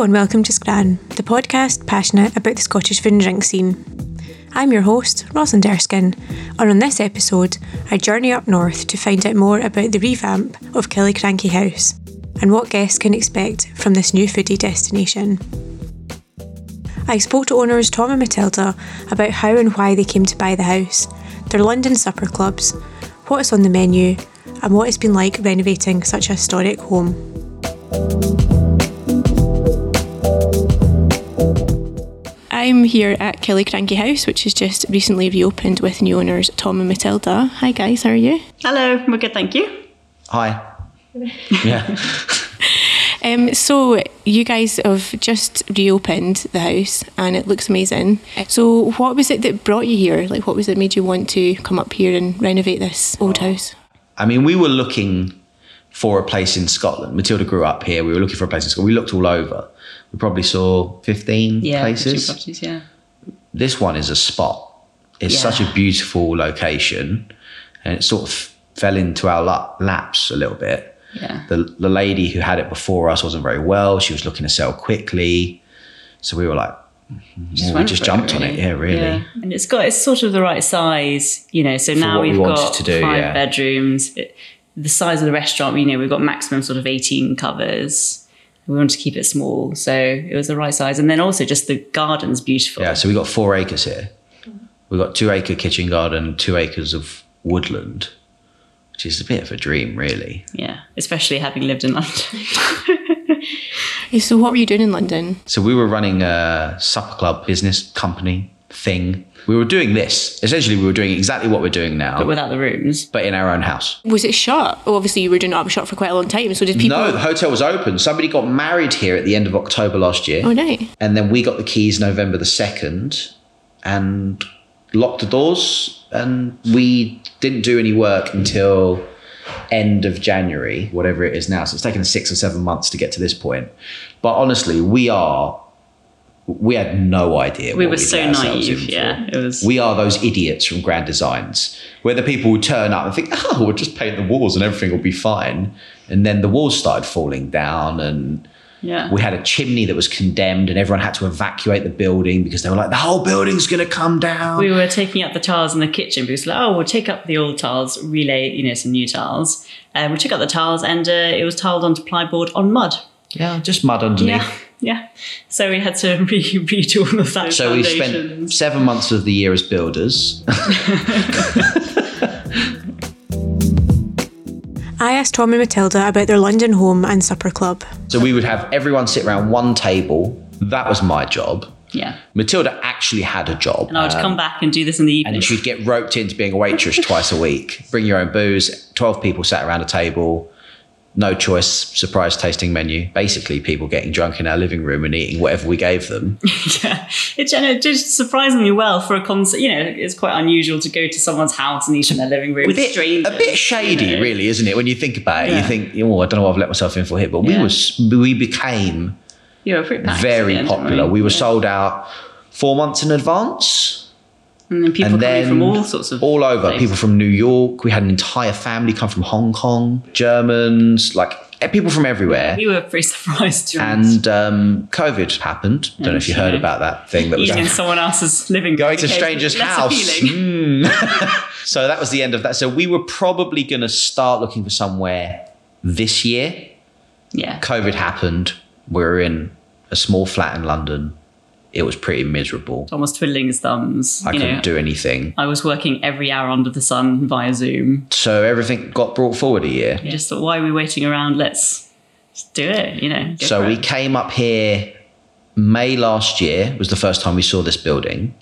And welcome to Scran, the podcast passionate about the Scottish food and drink scene. I'm your host, Rosalind Erskine, and on this episode, I journey up north to find out more about the revamp of Killiecrankie House and what guests can expect from this new foodie destination. I spoke to owners Tom and Matilda about how and why they came to buy the house, their London supper clubs, what is on the menu, and what it's been like renovating such a historic home. I'm here at Killiecrankie House, which has just recently reopened with new owners Tom and Matilda. Hi guys, how are you? Hello, we're good, thank you. Hi. yeah. Um, so you guys have just reopened the house and it looks amazing. So what was it that brought you here? Like what was it that made you want to come up here and renovate this old house? I mean, we were looking for a place in Scotland. Matilda grew up here. We were looking for a place in Scotland. We looked all over. We probably saw 15 Yeah, places. properties, yeah. This one is a spot. It's Yeah. such a beautiful location and it sort of fell into our laps a little bit. Yeah. The, the lady who had it before us wasn't very well. She was looking to sell quickly. So we were like, well, we just for it, jumped on it. Yeah, really. Yeah. And it's got it's sort of the right size, you know. So now we we've wanted got do, five yeah. bedrooms. It, the size of the restaurant, you know, we've got maximum sort of eighteen covers. We wanted to keep it small, so it was the right size. And then also just the garden's beautiful. Yeah, so we got four acres here. We've got two acre kitchen garden, two acres of woodland, which is a bit of a dream, really. Yeah, especially having lived in London. Yeah, So what were you doing in London? So we were running a supper club business company thing. We were doing this. Essentially, we were doing exactly what we're doing now, but without the rooms. but in our own house. Was it shut? Obviously you were doing it up shut for quite a long time. So did people? No, the hotel was open. Somebody got married here at the end of October last year. Oh no. And then we got the keys November the 2nd and locked the doors. And we didn't do any work until end of January, whatever it is now. So it's taken us six or seven months to get to this point. But honestly, we are, we had no idea. We were so naive. Yeah, it was. We are those idiots from Grand Designs, where the people would turn up and think, oh, we'll just paint the walls and everything will be fine. And then the walls started falling down and yeah. we had a chimney that was condemned and everyone had to evacuate the building because they were like, the whole building's going to come down. we were taking up the tiles in the kitchen because like, oh, we'll take up the old tiles, relay, you know, some new tiles. And we took up the tiles and uh, it was tiled onto plyboard on mud. yeah, just mud underneath. Yeah, yeah. So we had to re- redo all of that. So we spent seven months of the year as builders. I asked Tom and Matilda about their London home and supper club. so we would have everyone sit around one table. That was my job. Yeah. Matilda actually had a job. And I would come um, back and do this in the evening. and she'd get roped into being a waitress twice a week. Bring your own booze. Twelve people sat around a table, no choice, surprise tasting menu. Basically, people getting drunk in our living room and eating whatever we gave them. yeah. It, did surprisingly well for a concert. You know, it's quite unusual to go to someone's house and eat in their living room. a bit, a bit shady, you know. really, isn't it? When you think about it, Yeah. you think, oh, I don't know what I've let myself in for here. But we Yeah. was we became You were pretty packed at the very popular. weren't We were Yeah. sold out four months in advance. And then people and then from all sorts of all over. places. People from New York. We had an entire family come from Hong Kong. Germans, like eh, people from everywhere. We were pretty surprised. to. And um, COVID happened. Don't know if you heard about that thing that was eating in someone else's living going to stranger's house. Mm. so that was the end of that. So we were probably going to start looking for somewhere this year. Yeah. COVID happened. We were in a small flat in London. It was pretty miserable. Tom was twiddling his thumbs. I you couldn't know, do anything. I was working every hour under the sun via Zoom. So everything got brought forward a year. I just thought, why are we waiting around? Let's just do it. You know. So we it. came up here May last year was the first time we saw this building.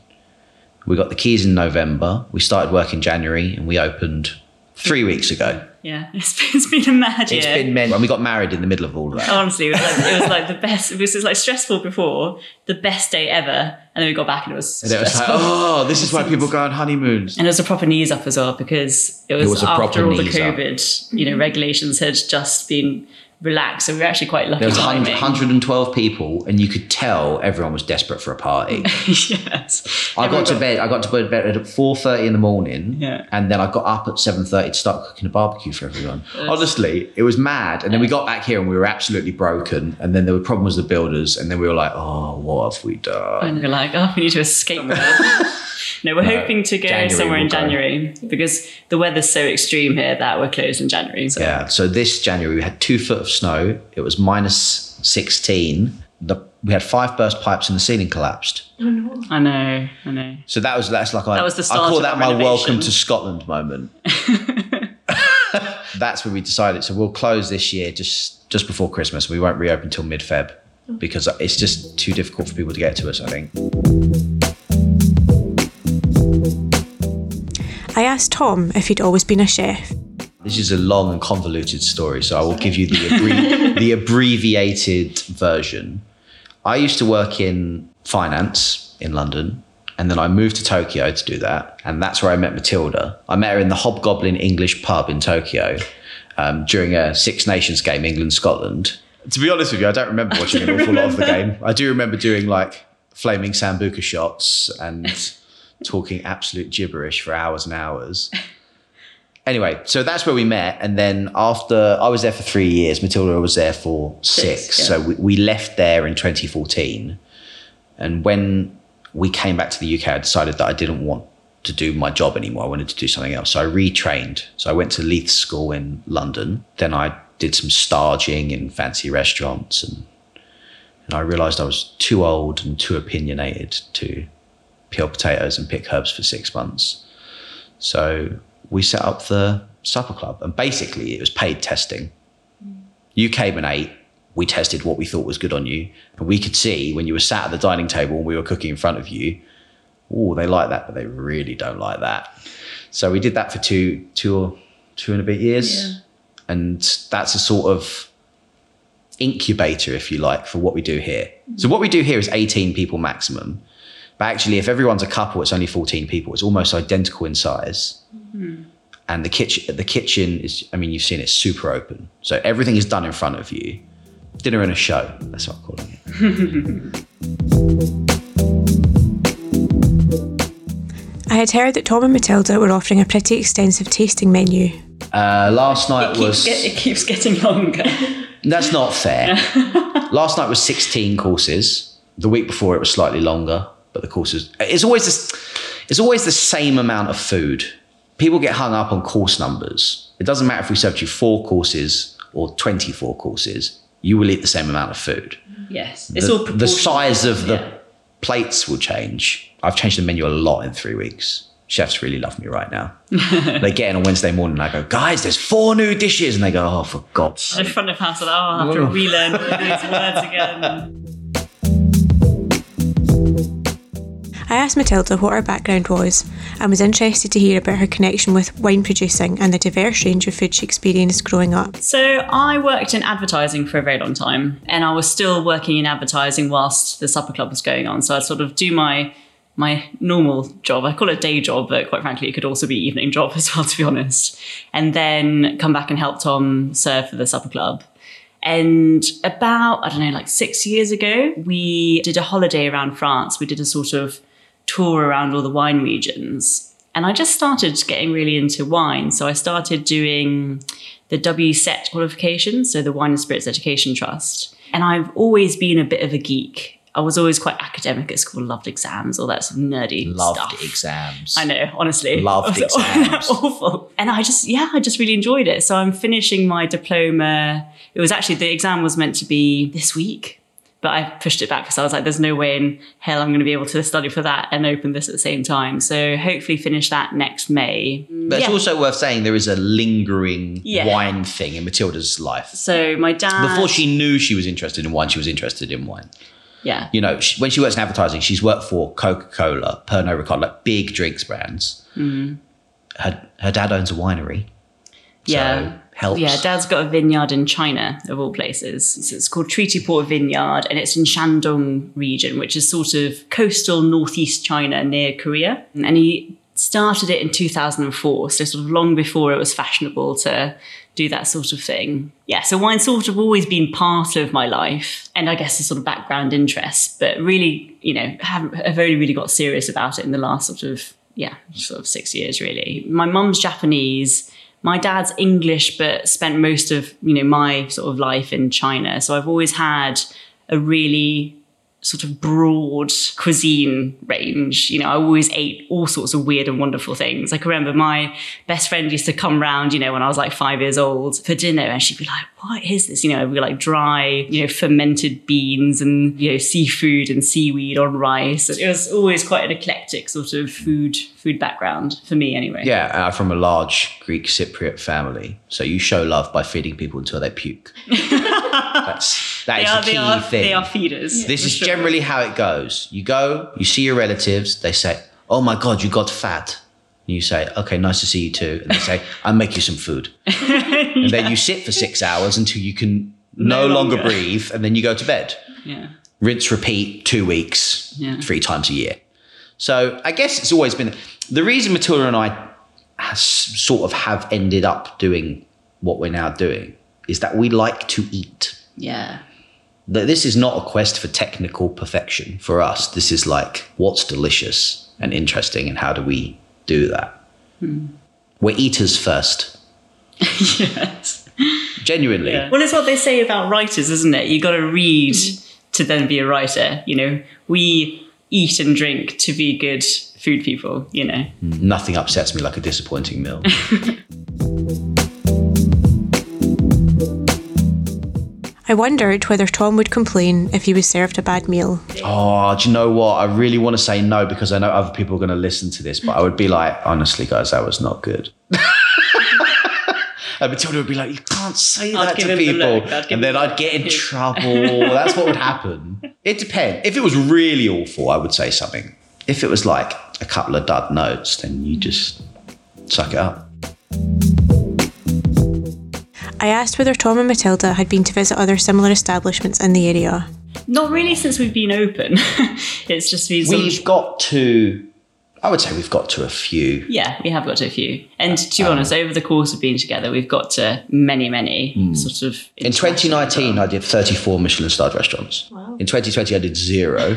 We got the keys in November. We started work in January and we opened three weeks ago. Yeah, it's been, it's been a mad It's year. been men and we got married in the middle of all of that. Honestly, it was, like, it was like the best. It was just like stressful before, the best day ever, and then we got back and it was And it was like, oh, this is why people go on honeymoons. And it was a proper knees up as well because it was, was after all the knees up. COVID, you know, mm-hmm. regulations had just been relaxed. So we were actually quite lucky. There was 100, 112 people, and you could tell everyone was desperate for a party. yes. I Everyone got to bed. I got to bed at four thirty in the morning, Yeah. and then I got up at seven thirty to start cooking a barbecue for everyone. Honestly, it was mad. And then we got back here, and we were absolutely broken. And then there were problems with the builders, and then we were like, "Oh, what have we done?" And we're like, oh, we need to escape. no, we're hoping to go January somewhere in we'll go. January because the weather's so extreme here that we're closed in January. So. Yeah. So this January we had two foot of snow. It was minus sixteen. The, we had five burst pipes and the ceiling collapsed. Oh, I know, I know. So that was that's like I, That was the I call of that my renovation. welcome to Scotland moment. that's when we decided. So we'll close this year just just before Christmas. We won't reopen until mid Feb because it's just too difficult for people to get to us. I think. Asked Tom if he'd always been a chef. This is a long and convoluted story, so I will give you the the abbreviated version. I used to work in finance in London, and then I moved to Tokyo to do that, and that's where I met Matilda. I met her in the Hobgoblin English pub in Tokyo um, during a Six Nations game, England Scotland. To be honest with you, I don't remember watching an awful lot of the game. I do remember doing like flaming sambuca shots and talking absolute gibberish for hours and hours anyway, so that's where we met. And then after I was there for three years, Matilda was there for six. Six, yeah. So we, we left there in 2014. And when we came back to the UK, I decided that I didn't want to do my job anymore. I wanted to do something else. So I retrained. So I went to Leith School in London. Then I did some staging in fancy restaurants and and I realized I was too old and too opinionated to peel potatoes and pick herbs for six months. So we set up the supper club, and basically it was paid testing. Mm. You came and ate. We tested what we thought was good on you, and we could see when you were sat at the dining table and we were cooking in front of you. Oh, they like that, but they really don't like that. So we did that for two, two or two and a bit years, and that's a sort of incubator, if you like, for what we do here. So what we do here is 18 people maximum. But actually, if everyone's a couple, it's only 14 people. It's almost identical in size. And the kitchen, the kitchen is, I mean, you've seen it, super open. So everything is done in front of you. Dinner and a show. That's what I'm calling it. I had heard that Tom and Matilda were offering a pretty extensive tasting menu. Uh, last night It was. Get, it keeps getting longer. That's not fair. Last night was 16 courses. The week before it was slightly longer, but the courses it's always this, it's always the same amount of food. People get hung up on course numbers. It doesn't matter if we served you four courses or 24 courses. You will eat the same amount of food. yes, it's the, all the size of the Yeah. plates will change. I've changed the menu a lot in three weeks. Chefs really love me right now. they get in on Wednesday morning and I go, guys, there's four new dishes. And they go, oh, for God's sake. In front of house, like, oh, I have to relearn these words again. I asked Matilda what her background was and was interested to hear about her connection with wine producing and the diverse range of food she experienced growing up. So I worked in advertising for a very long time, and I was still working in advertising whilst the supper club was going on. So I'd sort of do my my normal job. I call it day job, but quite frankly, it could also be evening job as well, to be honest. And then come back and help Tom serve for the supper club. And about, I don't know, like six years ago, we did a holiday around France. We did a sort of tour around all the wine regions. And I just started getting really into wine. So I started doing the WSET qualification, so the Wine and Spirits Education Trust. And I've always been a bit of a geek. I was always quite academic at school, loved exams, all that sort of nerdy Loved stuff. exams. I know, honestly. Loved exams. Awful. And I just, yeah, I just really enjoyed it. So I'm finishing my diploma. It was actually, the exam was meant to be this week, but I pushed it back because I was like, there's no way in hell I'm going to be able to study for that and open this at the same time. So hopefully finish that next May. But it's also worth saying there is a lingering Yeah. wine thing in Matilda's life. So my dad. Before she knew she was interested in wine, she was interested in wine. Yeah. You know, she, when she works in advertising, she's worked for Coca Cola, Pernod Ricard, like big drinks brands. Mm-hmm. Her, her dad owns a winery. Yeah. So helps. Yeah, Dad's got a vineyard in China, of all places. It's, it's called Treaty Port Vineyard, and it's in Shandong region, which is sort of coastal northeast China near Korea. And he started it in 2004, so sort of long before it was fashionable to do that sort of thing. Yeah, so wine's sort of always been part of my life and I guess a sort of background interest, but really, you know, haven't, have only really got serious about it in the last sort of, yeah, sort of six years really. My mum's Japanese. My dad's English, but spent most of, you know, my sort of life in China. So I've always had a really sort of broad cuisine range. You know, I always ate all sorts of weird and wonderful things. I can remember my best friend used to come round, you know, when I was like five years old for dinner and she'd be like, what is this? You know, it'd be like dry, you know, fermented beans and, you know, seafood and seaweed on rice. It was always quite an eclectic sort of food, food background for me anyway. Yeah, I'm from a large Greek Cypriot family. So you show love by feeding people until they puke. That's that They is are, the they key are, thing. they are feeders. This is sure. generally how it goes. You go, you see your relatives, they say, Oh my God, you got fat. And you say, Okay, nice to see you too. And they say, I'll make you some food. And then you sit for six hours until you can no, No longer. longer. breathe, and then you go to bed. Yeah. Rinse, repeat, two weeks, Yeah. three times a year. So I guess it's always been the reason Matilda and I has sort of have ended up doing what we're now doing is that we like to eat Yeah. that this is not a quest for technical perfection for us. This is like what's delicious and interesting, and how do we do that? Hmm. We're eaters first, yes. genuinely. Yeah. Well, it's what they say about writers, isn't it? You got to read to then be a writer. You know, we eat and drink to be good food people. You know. Nothing upsets me like a disappointing meal. I wondered whether Tom would complain if he was served a bad meal. oh, do you know what? I really want to say no because I know other people are going to listen to this, but I would be like, honestly, guys, that was not good. And Matilda would be like, "You can't say I'd that to him the people," look. I'd give and then I'd get in trouble. That's what would happen. It depends. If it was really awful, I would say something. If it was like a couple of dud notes, then you just suck it up. I asked whether Tom and Matilda had been to visit other similar establishments in the area. Not really since we've been open. it's just been sort We've got to. I would say we've got to a few. yeah, we have got to a few. And to Um, be honest, over the course of being together, we've got to many, many Hmm. sort of. In 2019, I did 34 Michelin starred restaurants. In 2020, I did zero.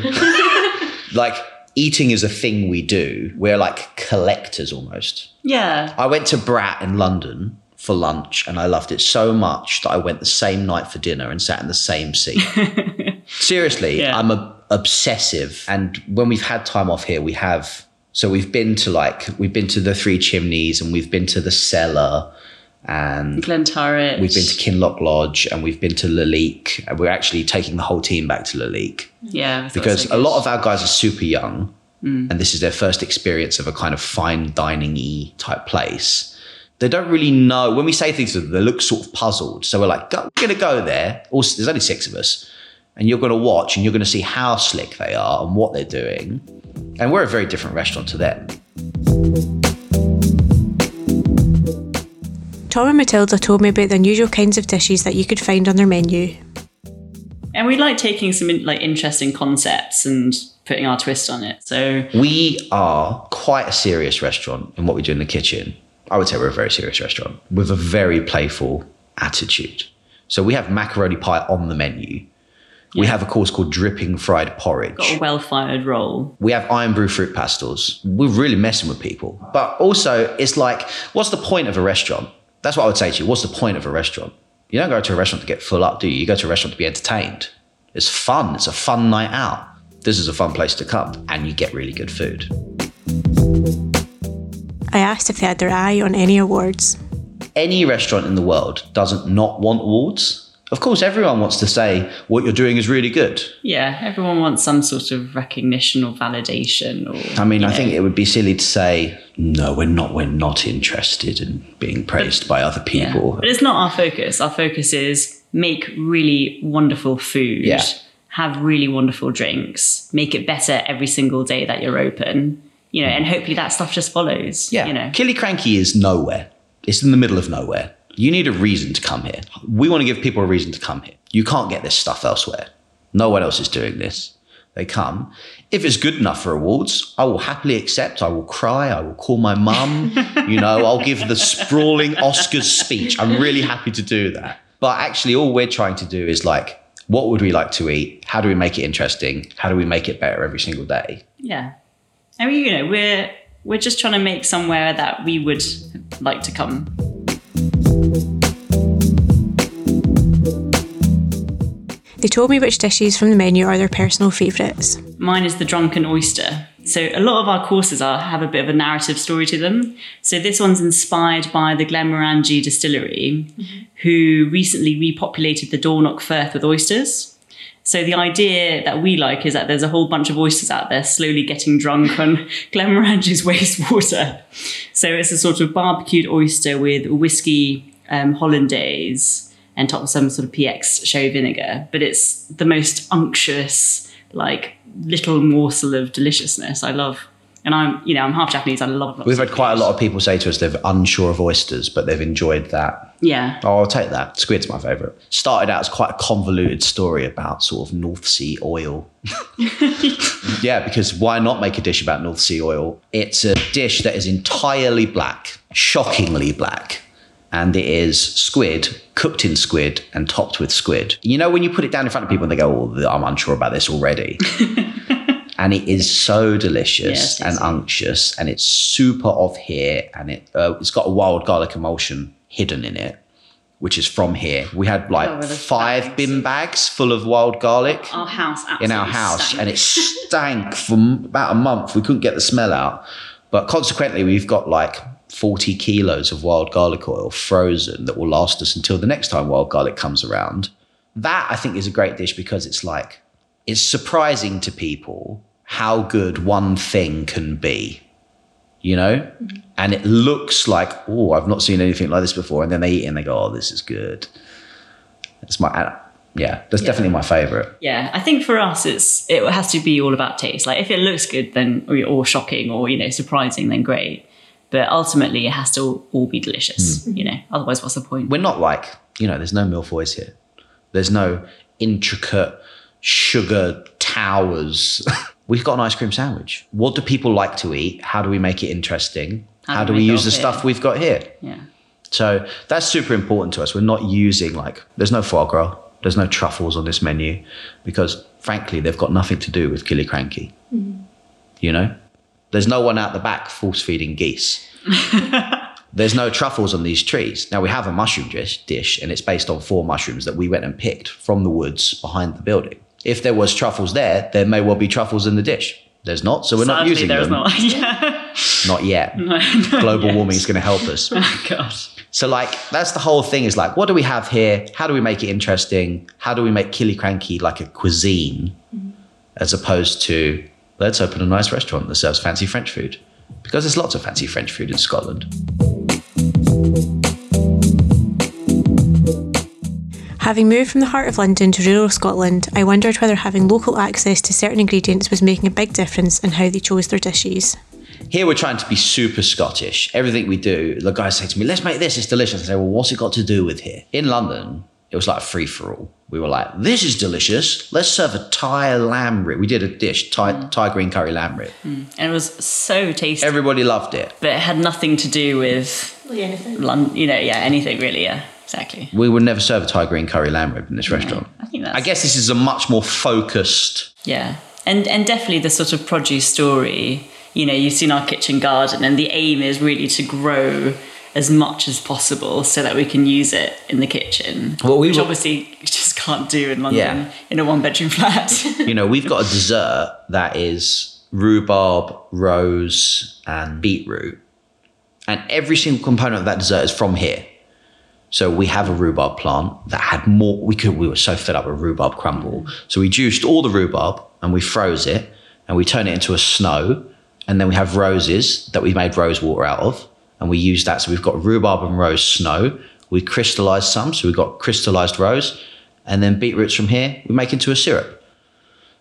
like, eating is a thing we do. We're like collectors almost. Yeah. I went to Brat in London for lunch and I loved it so much that I went the same night for dinner and sat in the same seat. Seriously, Yeah. I'm a, obsessive. And when we've had time off here, we have. So we've been to like, we've been to the Three Chimneys and we've been to the Cellar and Glenturret. We've been to Kinloch Lodge and we've been to Lalique. And we're actually taking the whole team back to Lalique Yeah. because so a lot of our guys are super young mm. and this is their first experience of a kind of fine dining y type place. They don't really know. When we say things to them, they look sort of puzzled. So we're like, go, we're going to go there. Also, there's only six of us. And you're going to watch and you're going to see how slick they are and what they're doing. And we're a very different restaurant to them. Tom and Matilda told me about the unusual kinds of dishes that you could find on their menu. And we like taking some like interesting concepts and putting our twist on it. So We are quite a serious restaurant in what we do in the kitchen. I would say we're a very serious restaurant with a very playful attitude. So we have macaroni pie on the menu. We have a course called dripping fried porridge. got a well-fired roll. We have Irn-Bru fruit pastels. We're really messing with people. But also, it's like, what's the point of a restaurant? That's what I would say to you. What's the point of a restaurant? You don't go to a restaurant to get full up, do you? You go to a restaurant to be entertained. It's fun. It's a fun night out. This is a fun place to come, and you get really good food. I asked if they had their eye on any awards. any restaurant in the world doesn't not want awards. Of course, everyone wants to say what you're doing is really good. Yeah, everyone wants some sort of recognition or validation. Or I mean, I know. think it would be silly to say no. We're not. We're not interested in being praised by other Yeah. people. But it's not our focus. Our focus is make really wonderful food, Yeah. have really wonderful drinks, make it better every single day that you're open. You know, and hopefully that stuff just follows. Yeah, You know. Killiecrankie is nowhere. It's in the middle of nowhere. You need a reason to come here. We want to give people a reason to come here. You can't get this stuff elsewhere. No one else is doing this. they come. If it's good enough for awards, I will happily accept. I will cry. I will call my mum. you know, I'll give the sprawling Oscars speech. I'm really happy to do that. But actually, all we're trying to do is like, what would we like to eat? How do we make it interesting? How do we make it better every single day? Yeah. I mean, you know, we're we're just trying to make somewhere that we would like to come. They told me which dishes from the menu are their personal favourites. Mine is the drunken oyster. So a lot of our courses are have a bit of a narrative story to them. So this one's inspired by the Glenmorangie distillery, mm-hmm. who recently repopulated the Dornoch Firth with oysters. So the idea that we like is that there's a whole bunch of oysters out there slowly getting drunk on Glenmorangie's wastewater. So it's a sort of barbecued oyster with whiskey um, hollandaise and top with some sort of PX sherry vinegar. But it's the most unctuous, like little morsel of deliciousness. I love, and I'm you know I'm half Japanese. I love. We've had quite a lot of people say to us they're unsure of oysters, but they've enjoyed that. Yeah, Oh, I'll take that. Squid's my favourite. Started out as quite a convoluted story about sort of North Sea oil. yeah, because why not make a dish about North Sea oil? It's a dish that is entirely black, shockingly black. And it is squid, cooked in squid and topped with squid. You know, when you put it down in front of people and they go, Oh, I'm unsure about this already. and it is so delicious Yes, and unctuous and it's super off here and it uh, it's got a wild garlic emulsion hidden in it which is from here. We had like Oh, five bags bin bags full of wild garlic our house in our house stank. and it stank for m- about a month. We couldn't get the smell out. But consequently we've got like 40 kilos of wild garlic oil frozen that will last us until the next time wild garlic comes around. That i think is a great dish because it's like it's surprising to people how good one thing can be you know and it looks like oh i've not seen anything like this before and then they eat it and they go oh this is good it's my yeah that's definitely my favorite Yeah, I think for us, it's it has to be all about taste. Like if it looks good, then or, shocking, or you know, surprising, then great. But ultimately, it has to all, be delicious. Hmm. You know, otherwise, what's the point? we're not like you know there's no mille-feuilles here there's no intricate sugar towers we've got an ice cream sandwich what do people like to eat how do we make it interesting how, do we make use the up stuff we've got here Yeah, So that's super important to us. We're not using like there's no foie gras, there's no truffles on this menu because frankly they've got nothing to do with Killiecrankie. Mm-hmm. You know, there's no one out the back force feeding geese. there's no truffles on these trees. Now we have a mushroom dish, dish, and it's based on four mushrooms that we went and picked from the woods behind the building. If there was truffles there, there may well be truffles in the dish. There's not, so we're not using there's them. not. yeah, Not yet. no, Global yet. warming is going to help us. Oh God. So like that's the whole thing is like what do we have here? How do we make it interesting? How do we make Killiecrankie like a cuisine as opposed to let's open a nice restaurant that serves fancy French food? Because there's lots of fancy French food in Scotland. Having moved from the heart of London to rural Scotland, I wondered whether having local access to certain ingredients was making a big difference in how they chose their dishes. Here we're trying to be super Scottish. Everything we do, the guys say to me, let's make this, it's delicious. I say, well, what's it got to do with here? In London, it was like a free for all. We were like, this is delicious. Let's serve a Thai lamb rib. We did a dish, Thai, mm. Thai green curry lamb rib. Mm. And it was so tasty, Everybody loved it. but it had nothing to do with London. You know, yeah, anything really. Yeah, exactly. We would never serve a Thai green curry lamb rib in this restaurant. I think that's. I guess this is a much more focused. Yeah, and and definitely the sort of produce story. You know, you've seen our kitchen garden, and the aim is really to grow as much as possible so that we can use it in the kitchen. Well, we which were- obviously just can't do in London Yeah. in a one-bedroom flat. You know, we've got a dessert that is rhubarb, rose, and beetroot, and every single component of that dessert is from here. So we have a rhubarb plant that had more. We could. We were so fed up with rhubarb crumble, so we juiced all the rhubarb and we froze it, and we turned it into a snow, and then we have roses that we made rose water out of, and we use that. So we've got rhubarb and rose snow. We crystallized some, so we've got crystallized rose, and then beetroots from here we make into a syrup.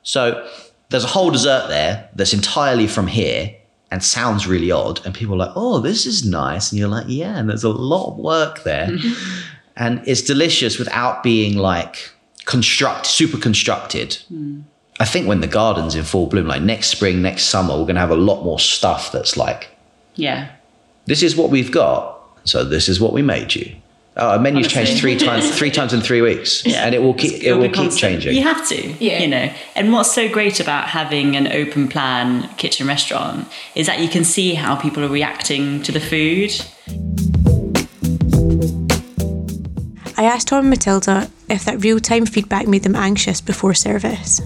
So there's a whole dessert there that's entirely from here and sounds really odd. And people are like, oh, this is nice. And you're like, yeah, and there's a lot of work there. and it's delicious without being like construct super constructed. Hmm. I think when the garden's in full bloom, like next spring, next summer, we're going to have a lot more stuff that's like, Yeah. this is what we've got, so this is what we made you. Uh, oh, our menu's Honestly. changed three times, three times in three weeks, Yeah. and it will keep, it It'll keep constant. changing. You have to, Yeah. you know. And what's so great about having an open plan kitchen restaurant is that you can see how people are reacting to the food. I asked Tom and Matilda if that real time feedback made them anxious before service.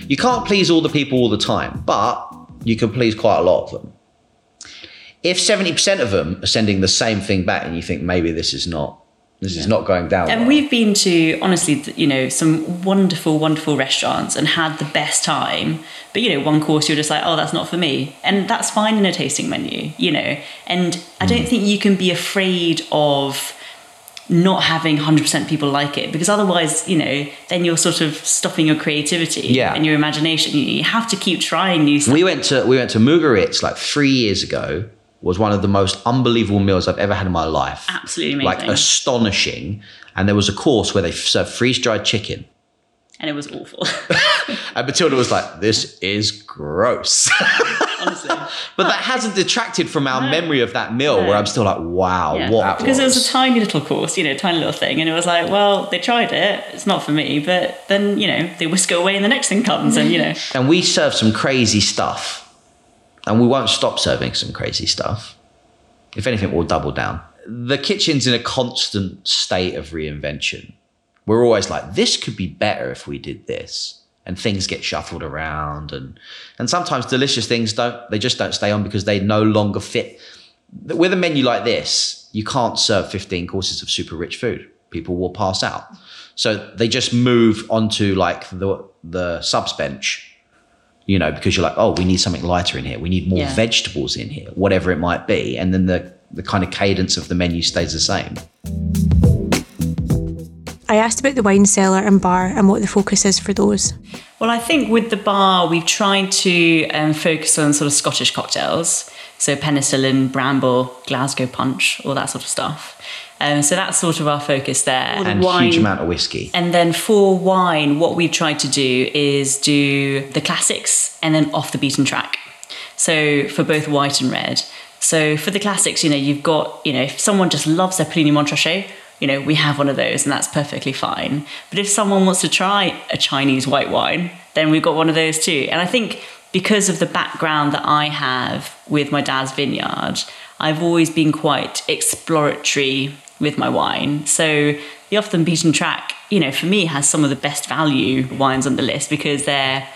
You can't please all the people all the time, but you can please quite a lot of them. If 70% of them are sending the same thing back and you think maybe this is not this is not going down. And well. we've been to, honestly, you know, some wonderful, wonderful restaurants and had the best time. But, you know, one course you're just like, oh, that's not for me. And that's fine in a tasting menu, you know. And I don't mm. think you can be afraid of not having 100% people like it because otherwise, you know, then you're sort of stopping your creativity Yeah. and your imagination. You, have to keep trying new stuff. we went to we went to Mugaritz like 3 years ago was one of the most unbelievable meals I've ever had in my life. Absolutely amazing. Like astonishing. And there was a course where they served freeze-dried chicken. and it was awful, And Matilda was like, "This is gross." honestly. But that hasn't detracted from our memory of that meal, No. where I'm still like, wow, Yeah, what because was. it was a tiny little course, you know, tiny little thing, and it was like, well, they tried it, it's not for me, but then you know they whisk it away, and the next thing comes, and you know, and we serve some crazy stuff, and we won't stop serving some crazy stuff. If anything, we'll double down. The kitchen's in a constant state of reinvention. We're always like, this could be better if we did this. And things get shuffled around and and sometimes delicious things don't they just don't stay on because they no longer fit. With a menu like this, you can't serve 15 courses of super rich food. People will pass out. So they just move onto like the the subs bench you know, because you're like, oh, we need something lighter in here. We need more Yeah. vegetables in here, whatever it might be. And then the, the kind of cadence of the menu stays the same. I asked about the wine cellar and bar and what the focus is for those. Well, I think with the bar, we've tried to um, focus on sort of Scottish cocktails. So penicillin, bramble, Glasgow punch, all that sort of stuff. Um, so that's sort of our focus there. And huge amount of whiskey. And then for wine, what we've tried to do is do the classics and then off the beaten track. So for both white and red. So for the classics, you know, you've got, you know, if someone just loves their Puligny-Montrachet, you know, we have one of those and that's perfectly fine. But if someone wants to try a Chinese white wine, then we've got one of those too. And I think because of the background that I have with my dad's vineyard, I've always been quite exploratory with my wine. So the off the beaten track, you know, for me has some of the best value wines on the list because they're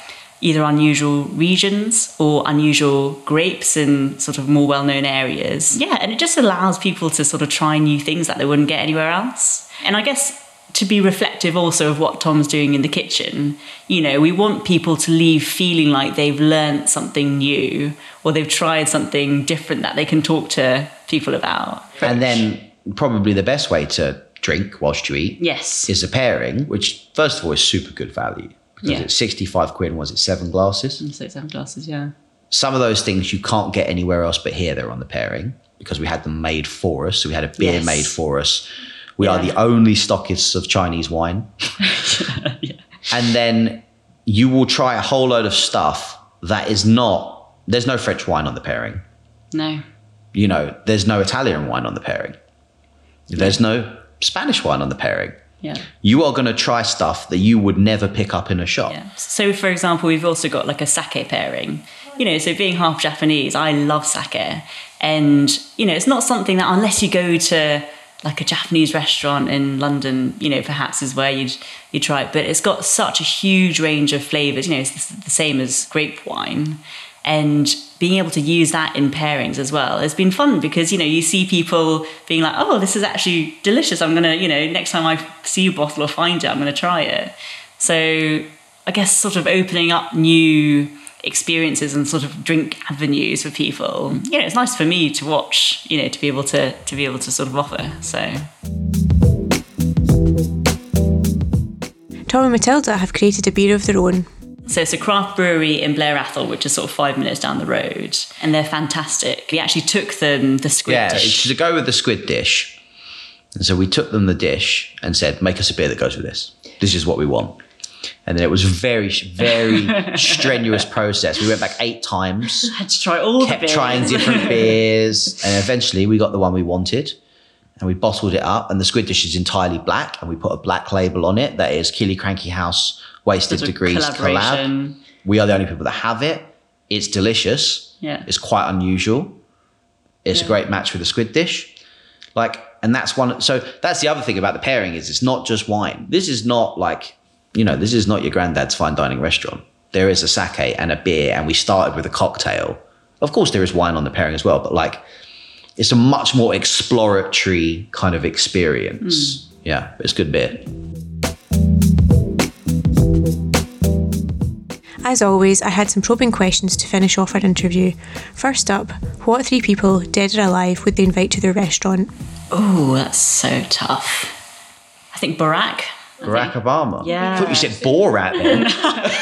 either unusual regions or unusual grapes in sort of more well-known areas. Yeah, and it just allows people to sort of try new things that they wouldn't get anywhere else. And I guess to be reflective also of what Tom's doing in the kitchen, you know, we want people to leave feeling like they've learned something new or they've tried something different that they can talk to people about. And then probably the best way to drink whilst you eat Yes. is a pairing, which first of all is super good value because Yeah. it's 65 quid and was it seven glasses? Mm, so seven glasses, yeah. Some of those things you can't get anywhere else but here. They're on the pairing because we had them made for us. So we had a beer Yes. made for us. We are the only stockists of Chinese wine. yeah. and then you will try a whole load of stuff that is not there's no french wine on the pairing No. you know there's no italian wine on the pairing there's no spanish wine on the pairing Yeah. you are going to try stuff that you would never pick up in a shop Yeah. So, for example, we've also got like a sake pairing. You know, so being half Japanese, I love sake. And, you know, it's not something that unless you go to like a Japanese restaurant in London, you know, perhaps is where you'd you try it. But it's got such a huge range of flavors. You know, it's the same as grape wine. And being able to use that in pairings as well has been fun because, you know, you see people being like, oh, this is actually delicious. I'm to, you know, next time I see a bottle or find it, I'm to try it. So I guess sort of opening up new experiences and sort of drink avenues for people. You know, it's nice for me to watch, you know, to be able to to be able to sort of offer. So Tom and Matilda have created a beer of their own. So it's a craft brewery in Blair Atholl, which is sort of five minutes down the road, and they're fantastic. We actually took them the squid yeah dish. to go with the squid dish and so we took them the dish and said make us a beer that goes with this this is what we want And then it was very, very strenuous process. We went back eight times, Had to try all the kept beers. trying different beers, and eventually we got the one we wanted. And we bottled it up, and the squid dish is entirely black, and we put a black label on it that is Killiecrankie House Wasted Degrees collab. We are the only people that have it. It's delicious. Yeah. It's quite unusual. It's a great match with the squid dish. Like, and that's one. So that's the other thing about the pairing is it's not just wine. This is not like, you know, this is not your granddad's fine dining restaurant. There is a sake and a beer, and we started with a cocktail. Of course, there is wine on the pairing as well, but like, it's a much more exploratory kind of experience. Yeah, it's good beer. As always, I had some probing questions to finish off our interview. First up, what three people, dead or alive, would they invite to their restaurant? Oh, that's so tough. I think Barack. I Barack think- Obama. Yeah. I thought you said Borat then.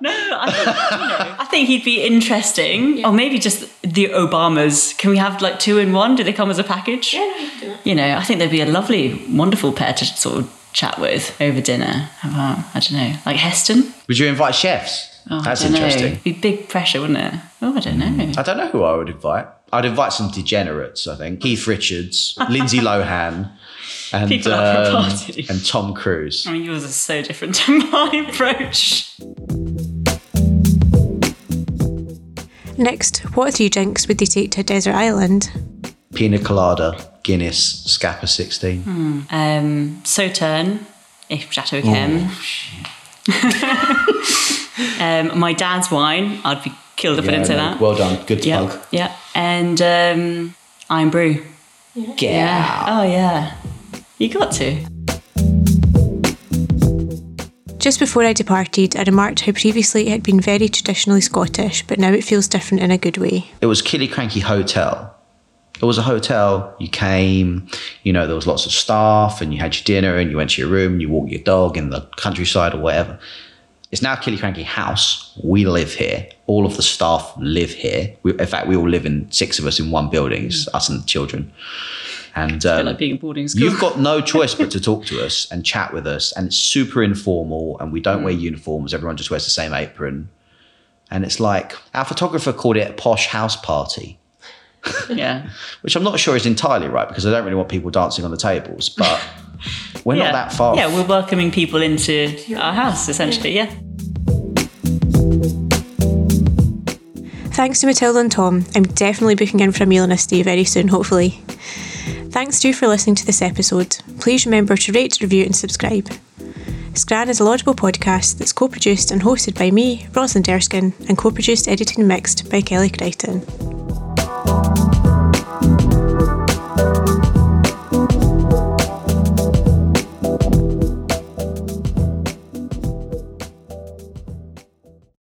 No, I think, you know, I think he'd be interesting. Or maybe just the Obamas. Can we have like two in one? Do they come as a package? Yeah, You know, I think they'd be a lovely, wonderful pair to sort of chat with over dinner. About, I don't know, like Heston? Would you invite chefs? Oh, That's don't know. interesting. It'd be big pressure, wouldn't it? Oh, I don't know. I don't know who I would invite. I'd invite some degenerates, I think. Keith Richards, Lindsay Lohan, and, People up for a um, party. and Tom Cruise. I mean, yours is so different to my approach. Next, what three drinks would they take to a desert island? Pina Colada, Guinness, Scapa 16. Um, Sauterne, if Chateau d'Yquem. um, my dad's wine. I'd be killed if I didn't say no, that. Well done. Good yeah, plug. yeah. And um, Irn-Bru. Get Yeah. Oh yeah. You got to. Just before I departed, I remarked how previously it had been very traditionally Scottish, but now it feels different in a good way. It was Killiecrankie Hotel. It was a hotel. You came, you know, there was lots of staff, and you had your dinner, and you went to your room, and you walked your dog in the countryside or whatever. It's now Killiecrankie House. We live here. All of the staff live here. We, in fact, we all live in six of us in one building, it's us and the children. And um, like being boarding school. You've got no choice but to talk to us and chat with us, and it's super informal. And we don't wear uniforms; everyone just wears the same apron. And it's like our photographer called it a posh house party, yeah. which I'm not sure is entirely right because I don't really want people dancing on the tables. But we're yeah. not that far. Yeah, we're welcoming people into our house essentially. Yeah. Thanks to Matilda and Tom. I'm definitely booking in for a meal on a stay very soon, hopefully. Thanks too for listening to this episode. Please remember to rate, review, and subscribe. Scran is a laudable podcast that's co produced and hosted by me, Rosalind Erskine, and co produced, edited, and mixed by Kelly Crichton.